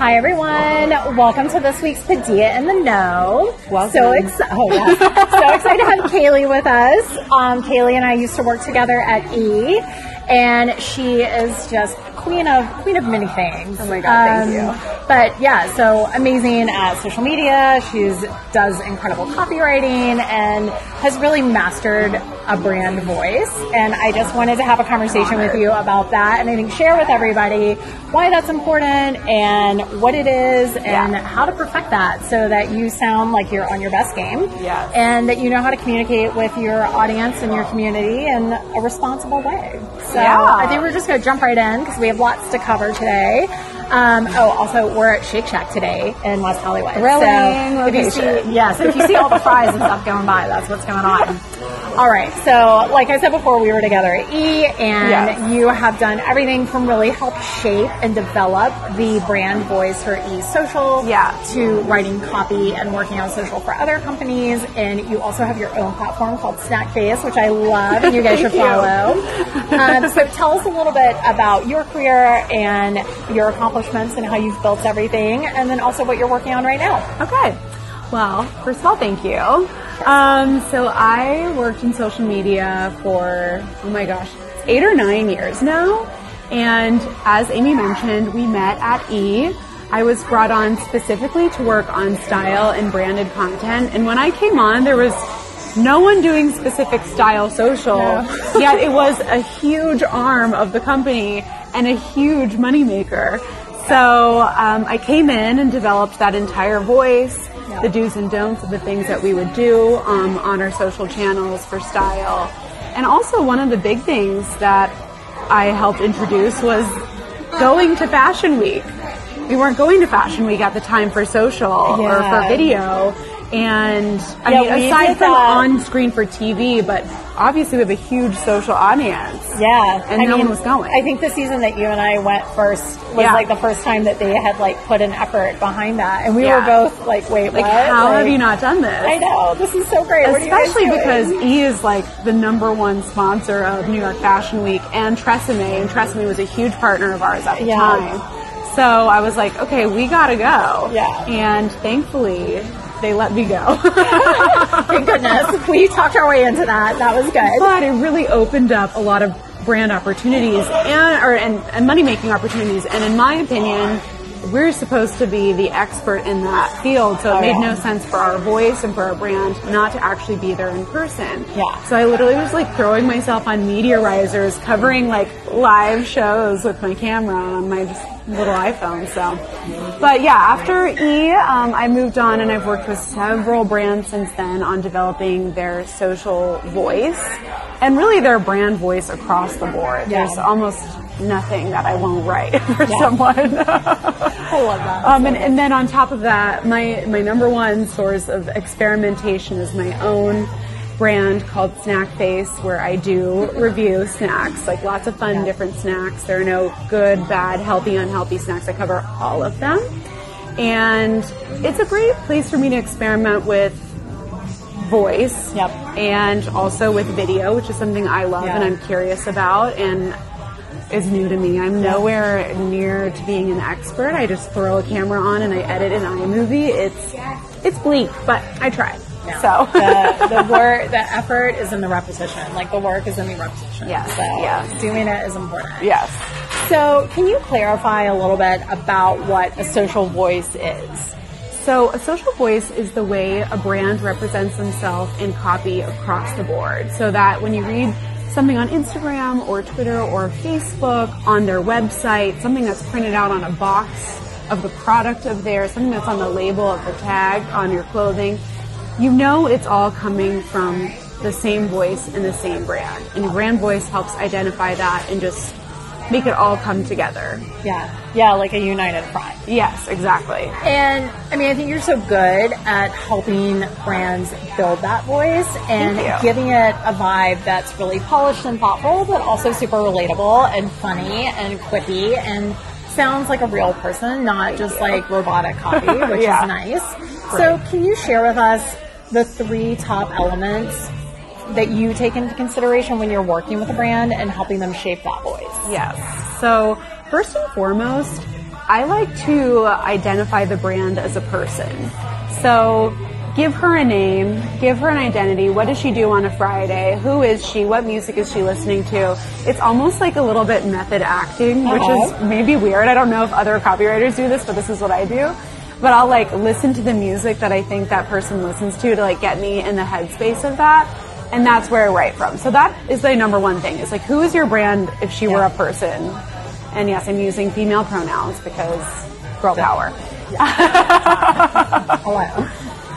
Hi everyone, welcome to this week's Padilla in the Know. Welcome. So, ex- oh, yes. so excited to have Kaylee with us. Um, Kaylee and I used to work together at E, and she is just queen of queen of many things. Oh my God, thank you. But yeah, so amazing at social media. She's does incredible copywriting and has really mastered a brand voice. And I just wanted to have a conversation with you about that, and I think share with everybody why that's important and what it is and Yeah. how to perfect that so that you sound like you're on your best game. Yes. And that you know how to communicate with your audience and your community in a responsible way. So Yeah. I think we're just going to jump right in because we have lots to cover today. Um, oh, also, we're at Shake Shack today in West Hollywood. Thrilling so if you see, yes, if you see all the fries and stuff going by, that's what's going on. All right, so like I said before, we were together at E, and Yes. you have done everything from really help shape and develop the brand voice for E Social Yeah. to writing copy and working on social for other companies. And you also have your own platform called Snack Face, which I love, and you guys should follow. um, so tell us a little bit about your career and your accomplishments and how you've built everything, and then also what you're working on right now. Okay. Well, first of all, thank you. Um, so I worked in social media for, oh my gosh, eight or nine years now. And as Amy mentioned, we met at E. I was brought on specifically to work on style and branded content. And when I came on, there was no one doing specific style social. Yet it was a huge arm of the company and a huge moneymaker. So um, I came in and developed that entire voice, the do's and don'ts of the things that we would do um, on our social channels for style. And also, one of the big things that I helped introduce was going to Fashion Week. We weren't going to Fashion Week at the time for social or for video. And I Yeah, mean, aside from that. on screen for TV, but obviously we have a huge social audience. Yeah, And no one was going. I think the season that you and I went first was Yeah. like the first time that they had like put an effort behind that, and we Yeah. were both like, "Wait, Like, what? how Like, have you not done this? I know this is so great, What are you guys Especially because E is like the number one sponsor of New York Fashion Week and Tresemme, and Tresemme was a huge partner of ours at the Yeah. time. So I was like, okay, we gotta go. Yeah. And thankfully, they let me go. Thank goodness we talked our way into that. That was good. but it really opened up a lot of brand opportunities and or and, and money making opportunities. And in my opinion, we're supposed to be the expert in that field, so it Oh, made yeah. no sense for our voice and for our brand not to actually be there in person. Yeah. So I literally was like throwing myself on media risers, covering like live shows with my camera on my little iPhone. So, but yeah, after E, um, I moved on and I've worked with several brands since then on developing their social voice and really their brand voice across the board. Yeah. There's almost nothing that I won't write for someone. I love that. Um, and, and then on top of that, my, my number one source of experimentation is my own brand called Snack Face, where I do review snacks, like lots of fun different snacks. There are no good, bad, healthy, unhealthy snacks. I cover all of them. And it's a great place for me to experiment with voice Yep. and also with video, which is something I love Yeah. and I'm curious about and is new to me. I'm nowhere near to being an expert. I just throw a camera on and I edit an iMovie. It's it's bleak, but I try. So the, the work, the effort is in the repetition. Like the work is in the repetition. Yes, So yes. doing it is important. yes. So can you clarify a little bit about what a social voice is? So, a social voice is the way a brand represents themselves in copy across the board. So that when you read something on Instagram or Twitter or Facebook, on their website, something that's printed out on a box of the product of theirs, something that's on the label of the tag on your clothing, you know it's all coming from the same voice and the same brand. And your brand voice helps identify that and just make it all come together. Yeah. Yeah, like a united front. Yes, exactly. And I mean, I think you're so good at helping brands build that voice and giving it a vibe that's really polished and thoughtful, but also super relatable and funny and quippy and sounds like a real person, not just like robotic copy, which Yeah. is nice. So, can you share with us the three top elements that you take into consideration when you're working with a brand and helping them shape that voice? Yes. So first and foremost, I like to identify the brand as a person. So give her a name, give her an identity. What does she do on a Friday? Who is she? What music is she listening to? It's almost like a little bit method acting, which Uh-huh. is maybe weird. I don't know if other copywriters do this, but this is what I do. But I'll like listen to the music that I think that person listens to to like get me in the headspace of that. And that's where I write from. So that is the number one thing. It's like, who is your brand if she were a person? And yes, I'm using female pronouns because girl power. Hello.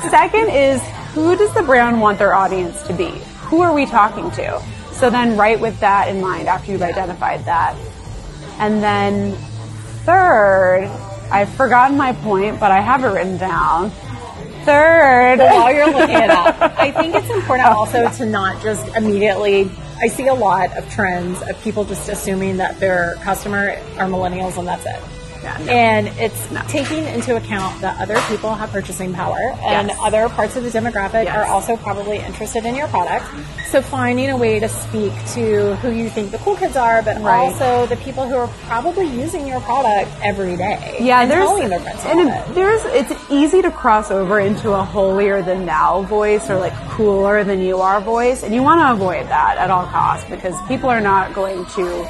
Second is who does the brand want their audience to be? Who are we talking to? So then write with that in mind after you've identified that. And then third, I've forgotten my point, but I have it written down. Third. While you're looking it up, I think it's important oh. also to not just immediately. I see a lot of trends of people just assuming that their customer are millennials and that's it. No. And it's taking into account that other people have purchasing power and Yes. other parts of the demographic Yes. are also probably interested in your product. So finding a way to speak to who you think the cool kids are, but Right. also the people who are probably using your product every day. Yeah, and there's telling their friends and it. there's it's easy to cross over into a holier than thou voice or like cooler than you are voice, and you want to avoid that at all costs because people are not going to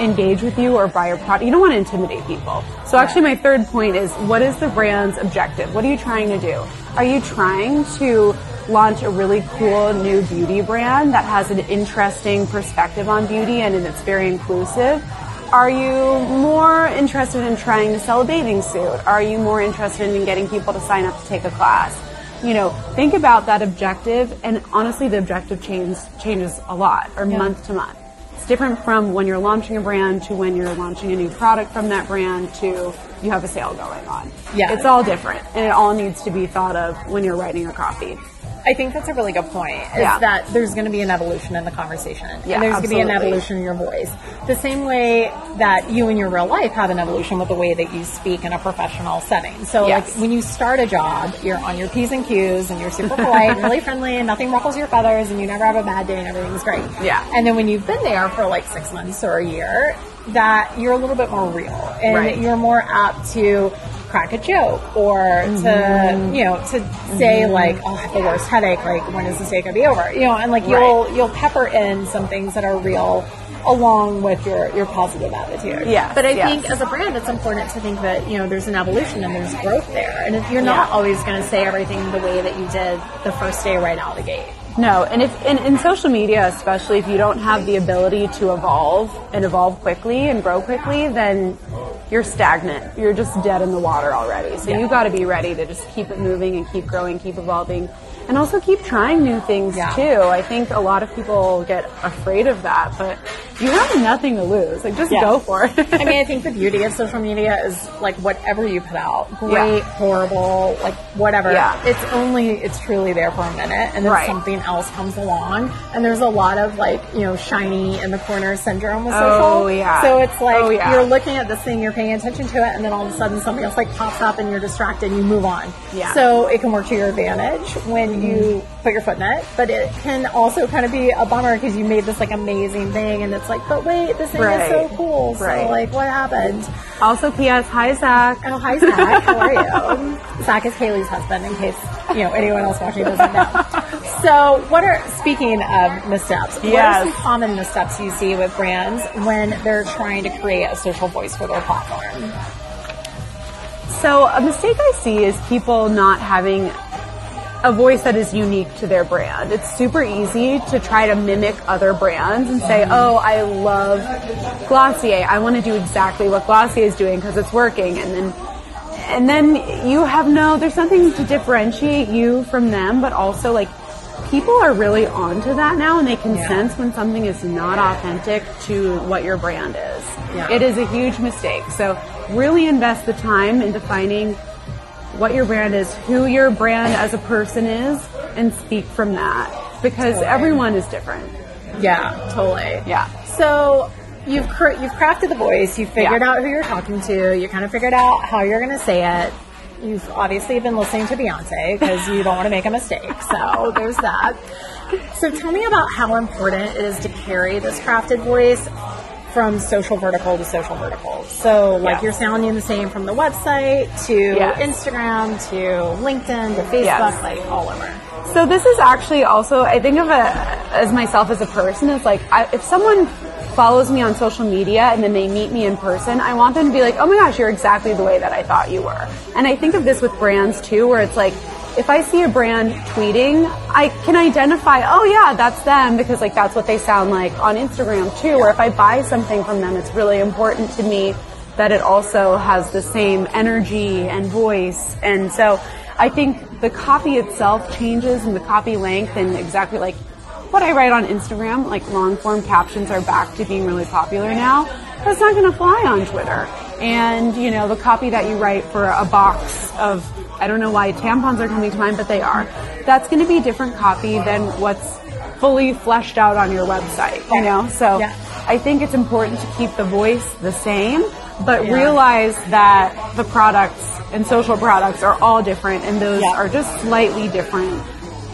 engage with you or buy your product. You don't want to intimidate people. So actually, my third point is what is the brand's objective? What are you trying to do? Are you trying to launch a really cool new beauty brand that has an interesting perspective on beauty and it's very inclusive? Are you more interested in trying to sell a bathing suit? Are you more interested in getting people to sign up to take a class? You know, think about that objective and honestly the objective changes changes a lot or month to month. It's different from when you're launching a brand to when you're launching a new product from that brand to you have a sale going on. Yeah. It's all different and it all needs to be thought of when you're writing a copy. I think that's a really good point. Is Yeah. that there's going to be an evolution in the conversation, Yeah, and there's going to be an evolution in your voice. The same way that you in your real life have an evolution with the way that you speak in a professional setting. So, Yes. like when you start a job, you're on your p's and q's, and you're super polite and really friendly, and nothing ruffles your feathers, and you never have a bad day, and everything's great. Yeah. And then when you've been there for like six months or a year, that you're a little bit more real, and Right. you're more apt to crack a joke or to mm-hmm. you know to say mm-hmm. like oh I have the worst headache like when is this day gonna be over? You know and like you'll you'll pepper in some things that are real along with your your positive attitude. Yeah but I yes. think as a brand it's important to think that you know there's an evolution and there's growth there. And if you're not Yeah. always going to say everything the way that you did the first day right out of the gate. No, and if in, in social media, especially if you don't have the ability to evolve and evolve quickly and grow quickly, then you're stagnant. You're just dead in the water already. So Yeah. you got to be ready to just keep it moving and keep growing, keep evolving, and also keep trying new things Yeah. too. I think a lot of people get afraid of that, but you have nothing to lose. Like just Yeah. go for it. I mean, I think the beauty of social media is like whatever you put out, great, Yeah. horrible, like whatever. Yeah. It's only, it's truly there for a minute and then Right. something else comes along. And there's a lot of like, you know, shiny in the corner syndrome with Oh, social. yeah. So it's like Oh, yeah. you're looking at this thing, you're paying attention to it, and then all of a sudden something else like pops up and you're distracted and you move on. Yeah. So it can work to your advantage when mm-hmm. you put your foot in it, but it can also kind of be a bummer because you made this like amazing thing and it's like, but wait, this thing is so cool. So Right. like, what happened? also, P.S. Hi, Zach. Oh, hi Zach. How are you? Zach is Kaylee's husband, in case you know anyone else watching doesn't know. So, what are speaking of missteps? What are some common missteps you see with brands when they're trying to create a social voice for their platform? So a mistake I see is people not having a voice that is unique to their brand. It's super easy to try to mimic other brands and say, mm-hmm. "Oh, I love Glossier. I want to do exactly what Glossier is doing because it's working." And then and then you have no there's nothing to differentiate you from them, but also like people are really onto that now and they can Yeah. sense when something is not authentic to what your brand is. Yeah. It is a huge mistake. So really invest the time in defining what your brand is, who your brand as a person is, and speak from that. Because Totally. everyone is different. Yeah, totally. Yeah. So you've cr- you've crafted the voice. You've figured Yeah. out who you're talking to. You kind of figured out how you're going to say it. You've obviously been listening to Beyonce because you don't want to make a mistake. So there's that. So tell me about how important it is to carry this crafted voice from social vertical to social vertical. So, like, you're sounding the same from the website to Yes. Instagram to LinkedIn to Facebook, Yes. like all over. So this is actually also, I think of it as myself as a person. It's like I, if someone follows me on social media and then they meet me in person, I want them to be like, oh my gosh, you're exactly the way that I thought you were. And I think of this with brands too, where it's like, if I see a brand tweeting, I can identify, oh yeah, that's them because like that's what they sound like on Instagram too. Or if I buy something from them, it's really important to me that it also has the same energy and voice. And so I think the copy itself changes and the copy length and exactly like what I write on Instagram, like long form captions are back to being really popular now. That's not going to fly on Twitter. And, you know, the copy that you write for a box of, I don't know why tampons are coming to mind, but they are. That's going to be a different copy than what's fully fleshed out on your website, you know? So Yeah. I think it's important to keep the voice the same, but Yeah. realize that the products and social products are all different and those Yeah. are just slightly different.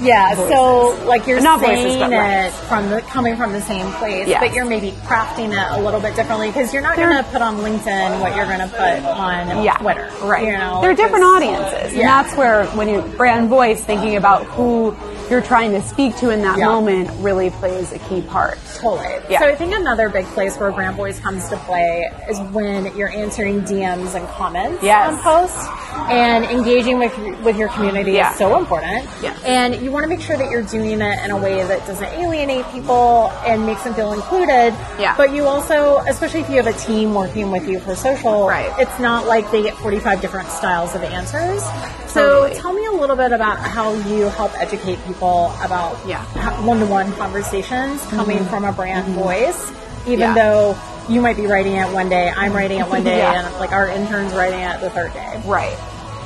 Yeah, so like you're Not voices, saying but it from the coming from the same place, Yes. but you're maybe crafting it a little bit differently because you're not going to put on LinkedIn what you're going to put on Yeah, Twitter, right? You know, They're different audiences, and that's where when you brand voice, thinking about who you're trying to speak to in that Yeah. moment, really plays a key part. Totally. Yeah. So I think another big place where brand voice comes to play is when you're answering DMs and comments Yes. on posts and engaging with with your community Yeah. is so important. Yes. And you want to make sure that you're doing it in a way that doesn't alienate people and makes them feel included. Yeah. But you also, especially if you have a team working with you for social, Right. it's not like they get 45 different styles of answers. So tell me a little bit about how you help educate people about Yeah. one-to-one conversations coming from a brand voice, even Mm-hmm. Yeah. though you might be writing it one day, I'm writing it one day, Yeah. and like our intern's writing it the third day. Right.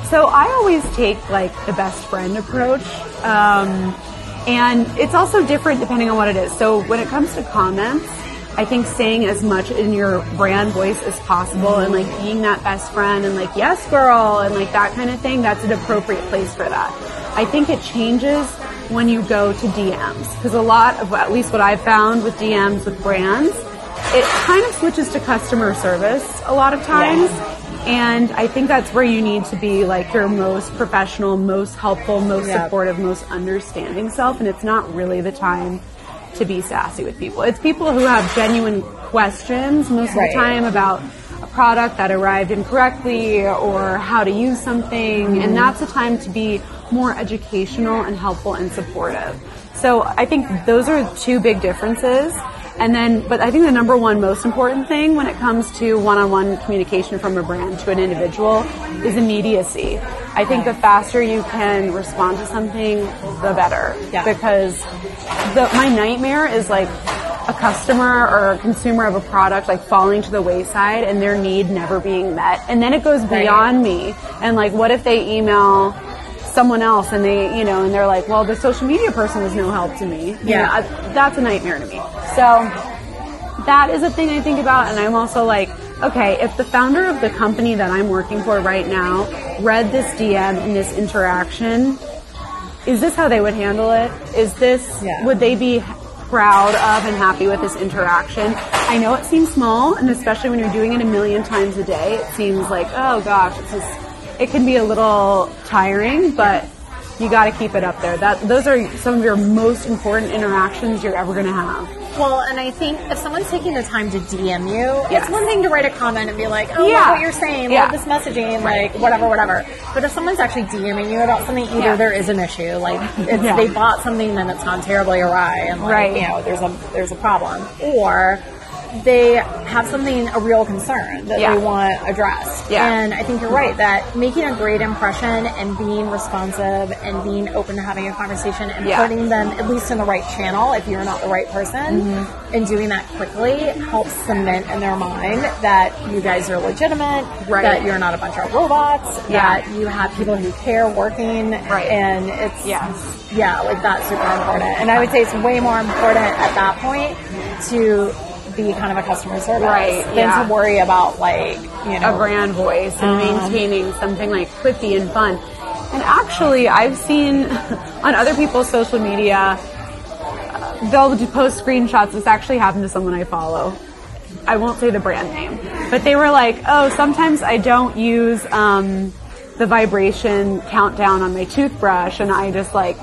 So I always take like the best friend approach. Um, and it's also different depending on what it is. So when it comes to comments, I think saying as much in your brand voice as possible and like mm-hmm. being that best friend and like, yes, girl, and like that kind of thing, that's an appropriate place for that. I think it changes when you go to DMs because a lot of, at least what I've found with DMs with brands, it kind of switches to customer service a lot of times. And I think that's where you need to be like your most professional, most helpful, most Yeah. supportive, most understanding self. And it's not really the time to be sassy with people. It's people who have genuine questions most of the time about a product that arrived incorrectly or how to use something. Mm-hmm. And that's a time to be more educational and helpful and supportive. So I think those are two big differences. And then, but I think the number one most important thing when it comes to one-on-one communication from a brand to an individual is immediacy. I think the faster you can respond to something, the better. Yeah. Because the, my nightmare is like a customer or a consumer of a product like falling to the wayside and their need never being met. And then it goes Right. beyond me. And like, what if they email someone else and they, you know, and they're like, well, the social media person was no help to me. You Yeah. know, I- that's a nightmare to me. So that is a thing I think about. And I'm also like, okay, if the founder of the company that I'm working for right now read this DM and this interaction, is this how they would handle it? Is this, Yeah. would they be proud of and happy with this interaction? I know it seems small, and especially when you're doing it a million times a day, it seems like, oh gosh, it's just, it can be a little tiring, but you got to keep it up there. That those are some of your most important interactions you're ever going to have. Well, and I think if someone's taking the time to DM you, Yes. it's one thing to write a comment and be like, "Oh, Yeah. love what you're saying, Yeah. love this messaging, like whatever, whatever." But if someone's actually DMing you about something, either Yeah. there is an issue, like Yeah. they bought something and it's gone terribly awry, and like Right. you know, there's a there's a problem, or they have something a real concern that Yeah. they want addressed. Yeah. And I think you're right that making a great impression and being responsive and being open to having a conversation and Yeah. putting them at least in the right channel if you're not the right person Mm-hmm. and doing that quickly helps cement in their mind that you guys are legitimate, Right. that you're not a bunch of robots, Yeah. that you have people who care working, Right. and it's Yes. yeah, like that's super important. And I would say it's way more important at that point to be kind of a customer service Right, than yeah. to worry about like you know a brand voice and Um, maintaining something like quippy and fun. And actually, I've seen on other people's social media, uh, they'll do post screenshots. This actually happened to someone I follow. I won't say the brand name, but they were like, oh, sometimes I don't use um, the vibration countdown on my toothbrush, and I just like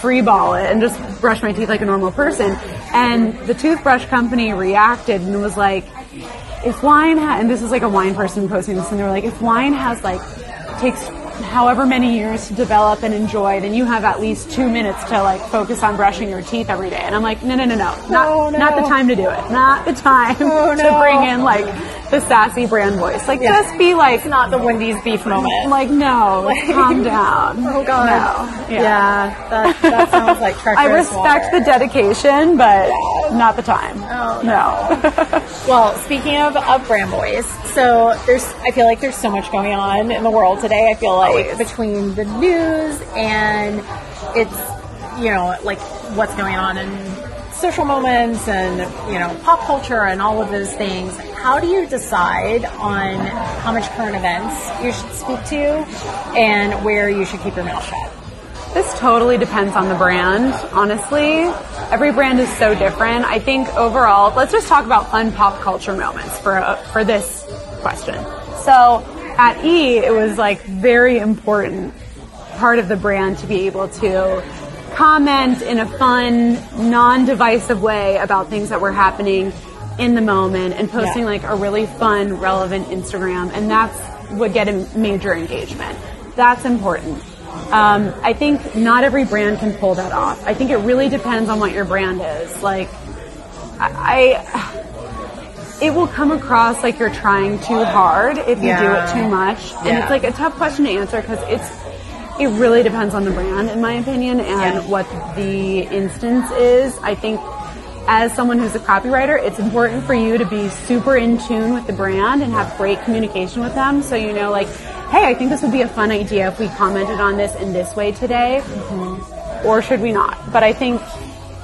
free ball it and just brush my teeth like a normal person. And the toothbrush company reacted and was like, if wine ha- and this is like a wine person posting this, and they were like, if wine has like takes however many years to develop and enjoy, then you have at least two minutes to like focus on brushing your teeth every day. And I'm like, no, no, no, no, not Oh, no. not the time to do it. Not the time Oh, to no. bring in like the sassy brand voice. Like Yeah. just be like, It's not the Wendy's beef moment. like no, Like- calm down. Oh god. No. Yeah. that, that sounds like treacherous I respect water. the dedication, but not the time. Oh, no. Well, speaking of, of brand voice, so there's I feel like there's so much going on in the world today. I feel like Always. between the news and it's you know like what's going on in social moments and you know pop culture and all of those things. How do you decide on how much current events you should speak to and where you should keep your mouth shut? This totally depends on the brand, honestly. Every brand is so different. I think overall, let's just talk about fun pop culture moments for uh, for this question. So at E, it was like very important part of the brand to be able to comment in a fun, non-divisive way about things that were happening in the moment and posting Yeah. like a really fun, relevant Instagram, and that's would get a major engagement. That's important. Um, I think not every brand can pull that off. I think it really depends on what your brand is. Like, I, I it will come across like you're trying too hard if you do it too much, and Yeah. it's like a tough question to answer because it's it really depends on the brand, in my opinion, and Yeah. what the instance is. I think as someone who's a copywriter, it's important for you to be super in tune with the brand and have great communication with them. So you know, like, hey, I think this would be a fun idea if we commented on this in this way today, mm-hmm. or should we not? But I think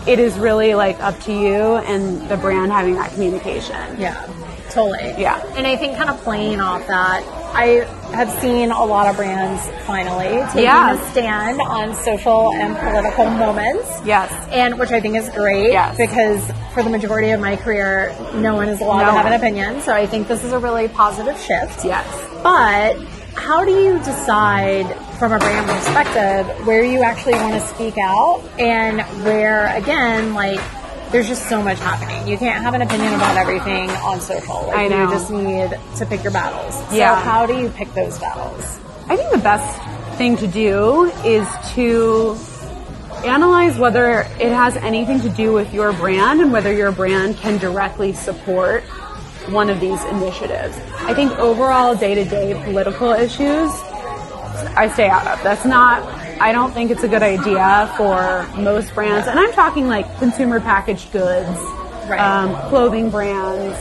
it is really like up to you and the brand having that communication. Yeah, totally. Yeah. And I think kind of playing off that, I have seen a lot of brands finally taking a stand on social and political moments. Yes. And which I think is great Yes. because for the majority of my career, no one is allowed No to have an opinion. So I think this is a really positive shift. Yes. But how do you decide from a brand perspective where you actually want to speak out and where, again, like, there's just so much happening. You can't have an opinion about everything on social. Like, I know. You just need to pick your battles. Yeah. So how do you pick those battles? I think the best thing to do is to analyze whether it has anything to do with your brand and whether your brand can directly support one of these initiatives. I think overall day to day political issues, I stay out of. That's not, I don't think it's a good idea for most brands. And I'm talking like consumer packaged goods, Right. um, clothing brands,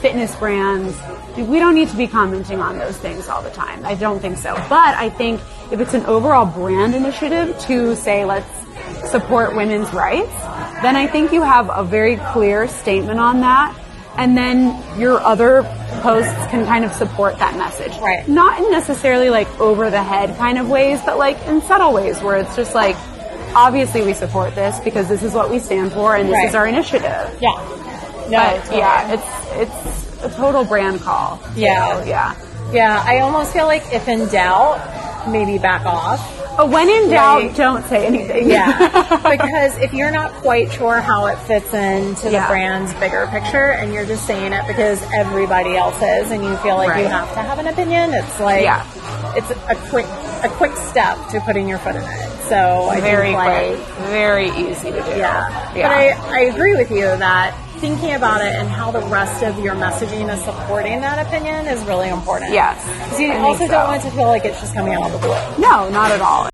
fitness brands. We don't need to be commenting on those things all the time. I don't think so. But I think if it's an overall brand initiative to say, let's support women's rights, then I think you have a very clear statement on that. And then your other posts can kind of support that message. Right. Not in necessarily like over the head kind of ways, but like in subtle ways where it's just like, obviously we support this because this is what we stand for and this Right. is our initiative. Yeah. No, But totally. yeah, it's it's a total brand call. Yeah. So, yeah. Yeah, I almost feel like if in doubt, maybe back off. But when in doubt, Right. don't say anything. Yeah, because if you're not quite sure how it fits into Yeah. the brand's bigger picture and you're just saying it because everybody else is and you feel like you have to have an opinion, it's like Yeah. it's a quick a quick step to putting your foot in it. So I very like quick, very easy to do. yeah. yeah. But I, I agree with you that thinking about it and how the rest of your messaging is supporting that opinion is really important. Yes. 'Cause you I also so. don't want it to feel like it's just coming out of the blue. no, not at all.